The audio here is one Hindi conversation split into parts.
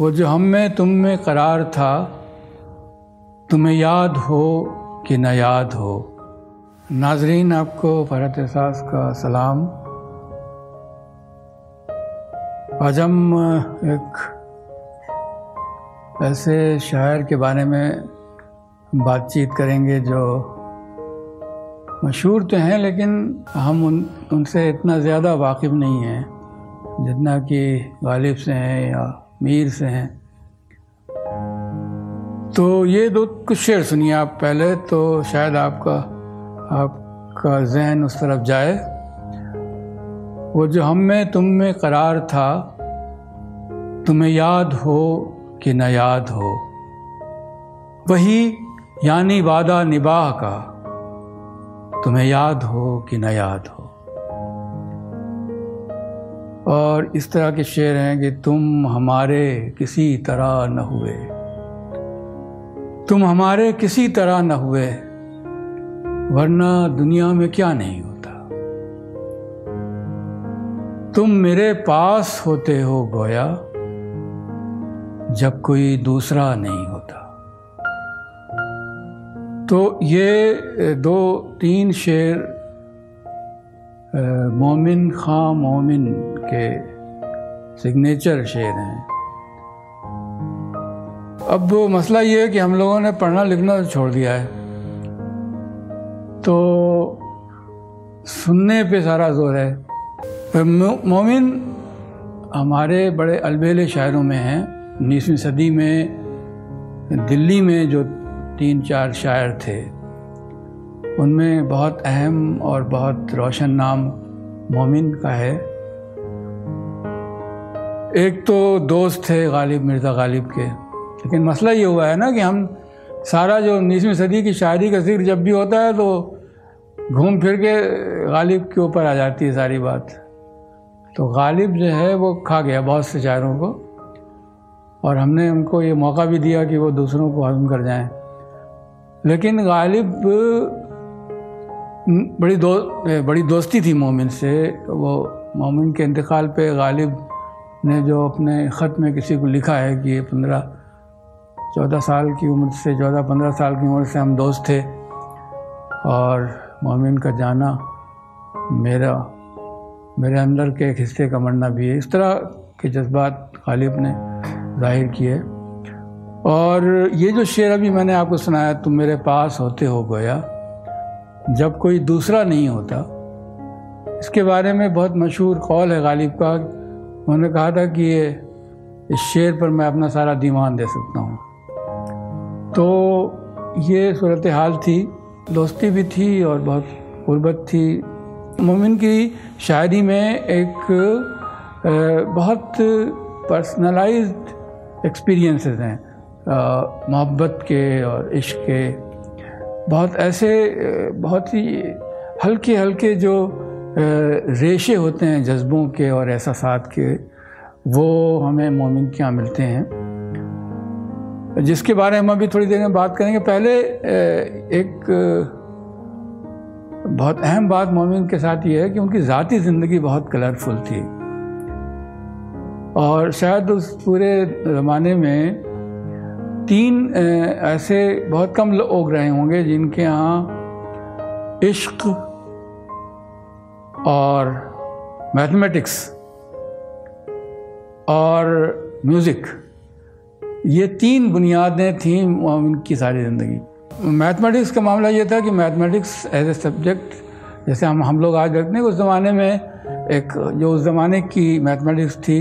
वो जो हम में, तुम में करार था, तुम्हें याद हो कि न याद हो। नाजरीन, आपको फरत एहसास का सलाम। आज हम एक ऐसे शायर के बारे में बातचीत करेंगे जो मशहूर तो हैं, लेकिन हम उन, उनसे इतना ज़्यादा वाकिफ़ नहीं हैं, जितना कि गालिब से हैं या मीर से हैं। तो ये दो कुछ शेर सुनिए आप पहले तो शायद आपका आपका जहन उस तरफ़ जाए। वो जो हम में, तुम में करार था, तुम्हें याद हो कि न याद हो। वही यानी वादा निबाह का, तुम्हें याद हो कि न याद हो। और इस तरह के शेर हैं कि तुम हमारे किसी तरह न हुए। तुम हमारे किसी तरह न हुए, वरना दुनिया में क्या नहीं होता। तुम मेरे पास होते हो गोया, जब कोई दूसरा नहीं होता। तो ये दो तीन शेर मोमिन खां मोमिन के सिग्नेचर शेर हैं। अब मसला ये है कि हम लोगों ने पढ़ना लिखना छोड़ दिया है। तो सुनने पे सारा ज़ोर है। मोमिन हमारे बड़े अलबेले शायरों में हैं। उन्नीसवीं सदी में, दिल्ली में जो तीन चार शायर थे उनमें बहुत अहम और बहुत रोशन नाम मोमिन का है। एक तो दोस्त थे गालिब, मिर्ज़ा गालिब के। लेकिन मसला ये हुआ है ना कि हम सारा जो उन्नीसवीं सदी की शायरी का ज़िक्र जब भी होता है तो घूम फिर के गालिब के ऊपर आ जाती है सारी बात। तो गालिब जो है वो खा गया बहुत से शायरों को और हमने उनको ये मौका भी दिया कि वो दूसरों को हजम कर जाएँ। लेकिन गालिब बड़ी दो बड़ी दोस्ती थी मोमिन से। वो मोमिन के इंतकाल पे गालिब ने जो अपने ख़त में किसी को लिखा है कि ये पंद्रह, चौदह साल की उम्र से, चौदह, पंद्रह साल की उम्र से हम दोस्त थे। और मोमिन का जाना मेरा, मेरे अंदर के एक हिस्से का मरना भी है। इस तरह के जज्बात गालिब ने ज़ाहिर किए। और ये जो शेर अभी मैंने आपको सुनाया, तुम मेरे पास होते हो गोया। जब कोई दूसरा नहीं होता। इसके बारे में बहुत मशहूर कौल है गालिब का। उन्होंने कहा था कि ये, इस शेर पर मैं अपना सारा दीवान दे सकता हूँ। तो ये सूरत हाल थी। दोस्ती भी थी और बहुत गुर्बत थी। मोमिन की शायरी में एक बहुत पर्सनलाइज्ड एक्सपीरियंसेस हैं। मोहब्बत के और इश्क के। बहुत ऐसे बहुत ही हल्के हल्के जो रेशे होते हैं जज्बों के और एहसास के, वो हमें मोमिन के यहाँ मिलते हैं। जिसके बारे में हम अभी थोड़ी देर में बात करेंगे, पहले एक, बहुत अहम बात मोमिन के साथ ये है कि उनकी ज़ाती ज़िंदगी बहुत कलरफुल थी। और शायद उस पूरे ज़माने में तीन ऐसे बहुत कम लोग रहे होंगे जिनके यहाँ इश्क और मैथमेटिक्स और म्यूज़िक, ये तीन बुनियादें थीं उनकी सारी ज़िंदगी। मैथमेटिक्स का मामला ये था कि मैथमेटिक्स एज ए सब्जेक्ट जैसे हम हम लोग आज रखते हैं, उस ज़माने में एक, जो उस ज़माने की मैथमेटिक्स थी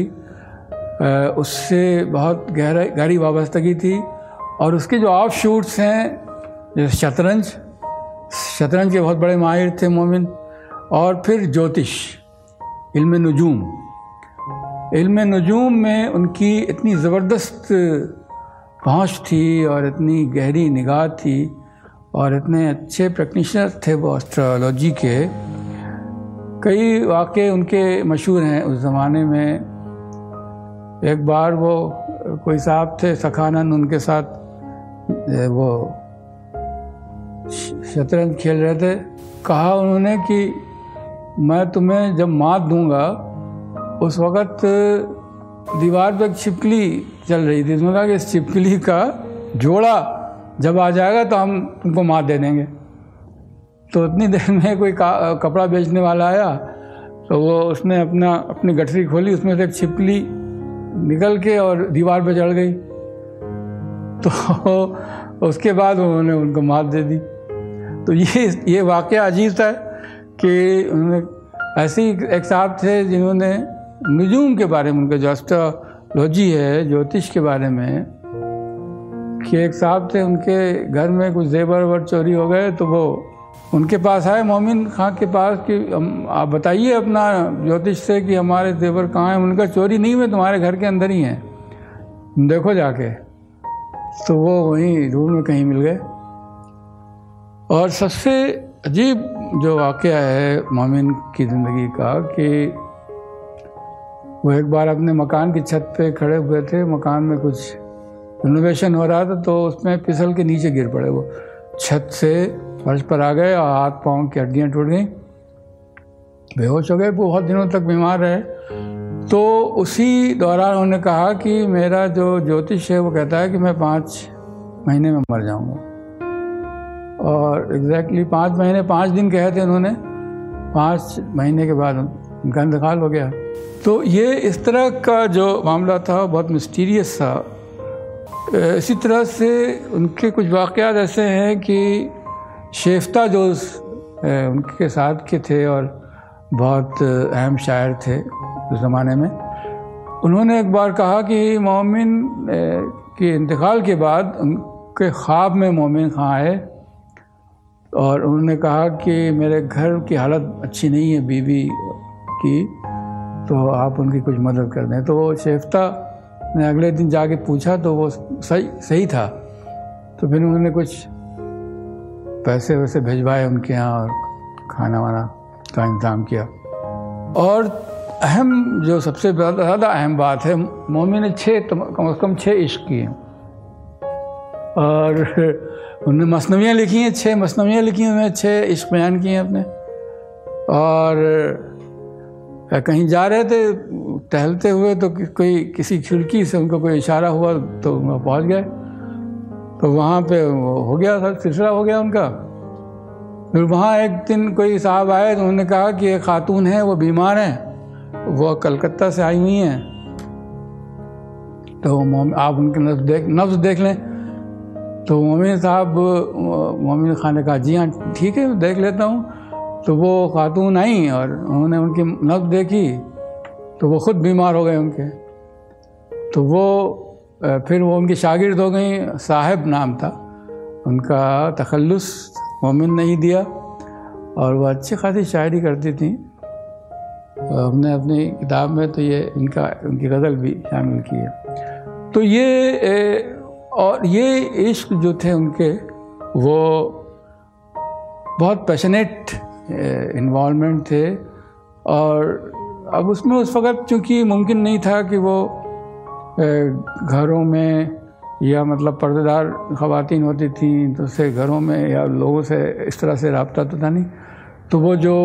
उससे बहुत गहरा गहरी वाबस्तगी थी। और उसके जो ऑफ़ शूट्स हैं जैसे शतरंज शतरंज के बहुत बड़े माहिर थे मोमिन, और फिर ज्योतिष, इल्म नजूम। इल्म नजूम में उनकी इतनी ज़बरदस्त, पहुँच थी और इतनी गहरी निगाह थी और इतने अच्छे प्रैक्टिशनर थे वो एस्ट्रोलॉजी के। कई वाक़े उनके मशहूर हैं उस ज़माने में। एक बार वो कोई साहब थे, सखानंद उनके साथ वो शतरंज खेल रहे थे। कहा उन्होंने कि मैं तुम्हें जब मात दूँगा, उस वक़्त दीवार पर एक छिपकली चल रही थी। उसने कहा कि इस छिपकली का जोड़ा जब आ जाएगा तो हम तुमको मात दे देंगे। तो उतनी देर में कोई कपड़ा बेचने वाला आया तो वो उसने अपना, अपनी गठरी खोली, उसमें से एक छिपकली निकल के और दीवार पर चढ़ गई। तो उसके बाद उन्होंने उनको मात दे दी। तो ये ये वाक़ अजीब था कि उन्होंने ऐसे एक साहब थे जिन्होंने नजूम के बारे में, उनका जो एस्ट्रोलॉजी है, ज्योतिष के बारे में, कि एक साहब थे, उनके घर में कुछ जेवर वर चोरी हो गए तो वो उनके पास आए, मोमिन खां के पास कि आप बताइए अपना ज्योतिष से कि हमारे जेवर कहाँ हैं, उनका चोरी नहीं हुए, तुम्हारे घर के अंदर ही हैं। देखो जाके। तो वो वहीं रूम में कहीं मिल गए। और सबसे अजीब जो वाक़ है मोमिन की ज़िंदगी का कि वो एक बार अपने मकान की छत पे खड़े हुए थे, मकान में कुछ रिनोवेशन हो रहा था तो उसमें फिसल के नीचे गिर पड़े वो। छत से फर्श पर आ गए और हाथ पाँव की हड्डियाँ टूट गई। बेहोश हो गए बहुत दिनों तक बीमार रहे। तो उसी दौरान उन्होंने कहा कि मेरा जो ज्योतिष है, वो कहता है कि मैं पाँच महीने में मर जाऊँगा। और एग्जैक्टली पाँच महीने, पाँच दिन कहे थे उन्होंने। पाँच महीने के बाद उनका इंतकाल हो गया। तो ये इस तरह का जो मामला था बहुत मिस्टीरियस था। इसी तरह से उनके कुछ वाक़ ऐसे हैं कि शेफ्ता जो उनके साथ के थे और बहुत अहम शायर थे। उस ज़माने में। उन्होंने एक बार कहा कि मोमिन के इंतकाल के बाद उनके ख्वाब में मोमिन खां आए और उन्होंने कहा कि मेरे घर की हालत अच्छी नहीं है बीवी की तो आप उनकी कुछ मदद कर दें। तो शेफ्ता ने अगले दिन जाके पूछा तो वो सही सही था। तो फिर उन्होंने कुछ पैसे वैसे भिजवाए उनके यहाँ और खाना वाना का इंतज़ाम किया। और अहम जो सबसे ज़्यादा अहम बात है, मोमी ने छः कम अज़ कम छः इश्क किए। और उनने मसनवियाँ लिखी हैं छः मसनवियाँ लिखी हैं, उन्होंने छः इश्क बयान किए हैं अपने। और कहीं जा रहे थे, टहलते हुए तो कोई किसी खिड़की से उनको कोई इशारा हुआ तो वहाँ पहुँच गए। तो वहाँ पे हो गया था सिलसिला हो गया उनका। फिर वहाँ एक दिन कोई साहब आए तो उन्होंने कहा कि एक खातून है, वो बीमार हैं। वो कलकत्ता से आई हुई हैं। तो आप उनके नफ्स देख नफ्स देख लें। तो मोमिन साहब, मोमिन खान ने कहा, जी हाँ ठीक है, देख लेता हूँ। तो वो खातून आई और उन्होंने उनकी नफ्स देखी। तो वो ख़ुद बीमार हो गए उनके। तो वो फिर वो उनकी शागिर्द हो गई। साहिब नाम था। उनका तखल्लुस मोमिन नहीं दिया। और वो अच्छी खासी शायरी करती थी। हमने अपनी किताब में तो ये इनका उनकी गज़ल भी शामिल की है। तो ये और ये इश्क जो थे उनके, वो बहुत पैशनेट इन्वॉलमेंट थे। और अब उसमें उस वक़्त चूँकि मुमकिन नहीं था कि वो घरों में या मतलब पर्देदार ख़वातीन होती थी तो उससे घरों में या लोगों से इस तरह से रबता तो था नहीं। तो वो जो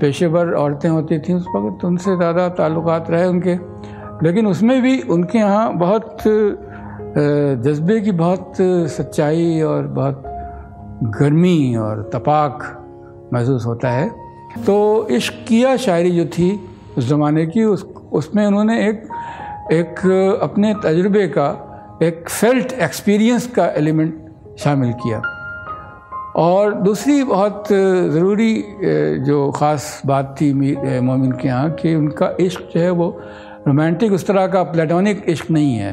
पेशेवर औरतें होती थीं उस वक्त, उनसे ज़्यादा ताल्लुक़ रहे उनके। लेकिन उसमें भी उनके यहाँ बहुत जज्बे की बहुत सच्चाई और बहुत गर्मी और तपाक महसूस होता है। तो इश्क किया शायरी जो थी उस ज़माने की, उस, उसमें उन्होंने एक एक अपने तजुर्बे का, एक फेल्ट एक्सपीरियंस का एलिमेंट शामिल किया। और दूसरी बहुत ज़रूरी जो ख़ास बात थी मोमिन के यहाँ कि उनका इश्क जो है वो रोमांटिक उस तरह का प्लेटोनिक इश्क नहीं है।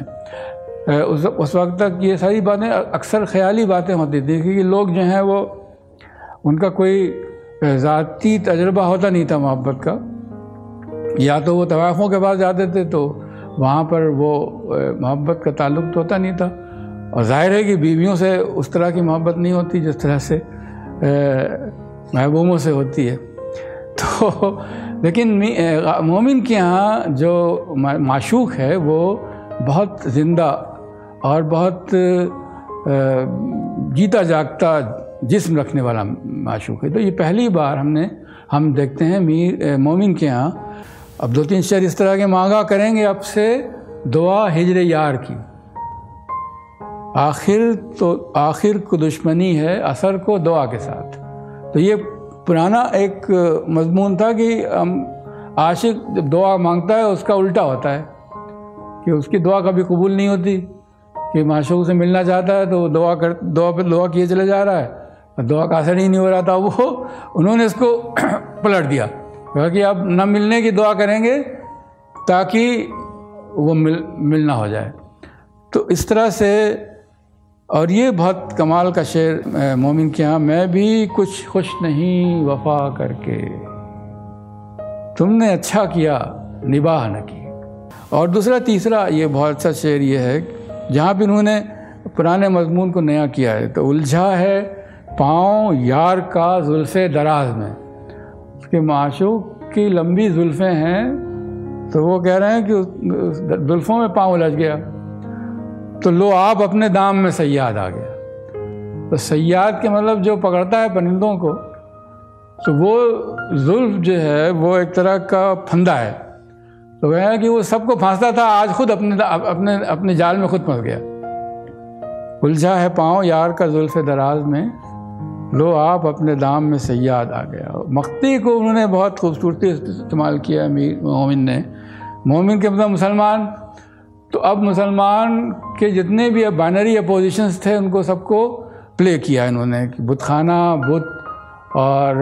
उस उस वक्त तक ये सारी बातें अक्सर ख्याली बातें होती थी क्योंकि लोग जो हैं वो, उनका कोई ज़ाती तजर्बा होता नहीं था मोहब्बत का। या तो वो तवाफ़ों के पास जाते थे तो वहाँ पर वो मोहब्बत का ताल्लुक तो होता नहीं था। और ज़ाहिर है कि बीवियों से उस तरह की मोहब्बत नहीं होती जिस तरह से महबूबों से होती है। तो लेकिन मोमिन के यहाँ जो माशूक है वो बहुत ज़िंदा और बहुत जीता जागता जिस्म रखने वाला माशूक है। तो ये पहली बार हमने, हम देखते हैं मीर मोमिन के यहाँ। अब दो तीन शेर इस तरह के मांगा करेंगे आपसे, दुआ हिजर यार की। आखिर तो आखिर को दुश्मनी है असर को दुआ के साथ। तो ये पुराना एक मजमून था कि हम आशिक जब दुआ माँगता है, उसका उल्टा होता है। कि उसकी दुआ कभी कबूल नहीं होती। कि माशूक से मिलना चाहता है तो दुआ कर, दुआ पर दुआ किए चले जा रहा है। दुआ का असर ही नहीं हो रहा था, वो उन्होंने इसको पलट दिया। कहा कि अब न मिलने की दुआ करेंगे ताकि वो मिल, मिलना हो जाए। तो इस तरह से और ये बहुत कमाल का शेर मोमिन के यहाँ, मैं भी कुछ खुश नहीं वफा करके। तुमने अच्छा किया, निबाह न की और दूसरा, तीसरा, ये बहुत अच्छा शेर ये है, जहाँ भी उन्होंने पुराने मजमून को नया किया है तो उलझा है पाँव यार का जुल्फ़े दराज में। उसके माशू की लंबी जुल्फ़ें हैं तो वो कह रहे हैं कि जुल्फ़ों में पाँव उलझ गया। तो लो, आप अपने दाम में सयाद आ गया तो सयाद के मतलब जो पकड़ता है परिंदों को तो वो जुल्फ जो है, वो एक तरह का फंदा है। तो वह कि वो सबको फांसता था, आज खुद अपने अपने अपने जाल में खुद फंस गया। उलझा है पाँव यार का जुल्फ दराज में, लो, आप अपने दाम में सयाद आ गया। मख्ती को उन्होंने बहुत खूबसूरती इस्तेमाल किया मीर मोमिन ने। मोमिन के मतलब मुसलमान तो अब मुसलमान के जितने भी अब बाइनरी अपोजिशंस थे, उनको सबको प्ले किया इन्होंने कि बुतखाना, बुत और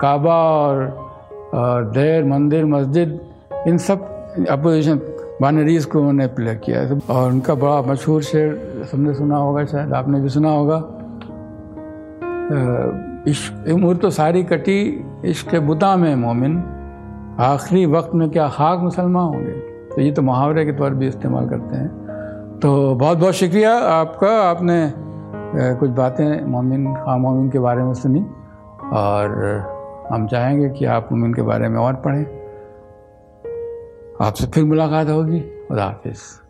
काबा और देर, मंदिर, मस्जिद, इन सब अपोजिशन बाइनरीज को उन्होंने प्ले किया और उनका बड़ा मशहूर शेर सबने सुना होगा, शायद आपने भी सुना होगा। इश्क उम्र तो सारी कटी इश्क बुता में मोमिन। आखिरी वक्त में क्या खाक मुसलमान होंगे? तो ये तो मुहावरे के तौर भी इस्तेमाल करते हैं। तो बहुत बहुत शुक्रिया आपका, आपने कुछ बातें मोमिन खाम मोमिन के बारे में सुनी और हम चाहेंगे कि आप मोमिन के बारे में और पढ़ें। आपसे फिर मुलाकात होगी। खुदा हाफिज़।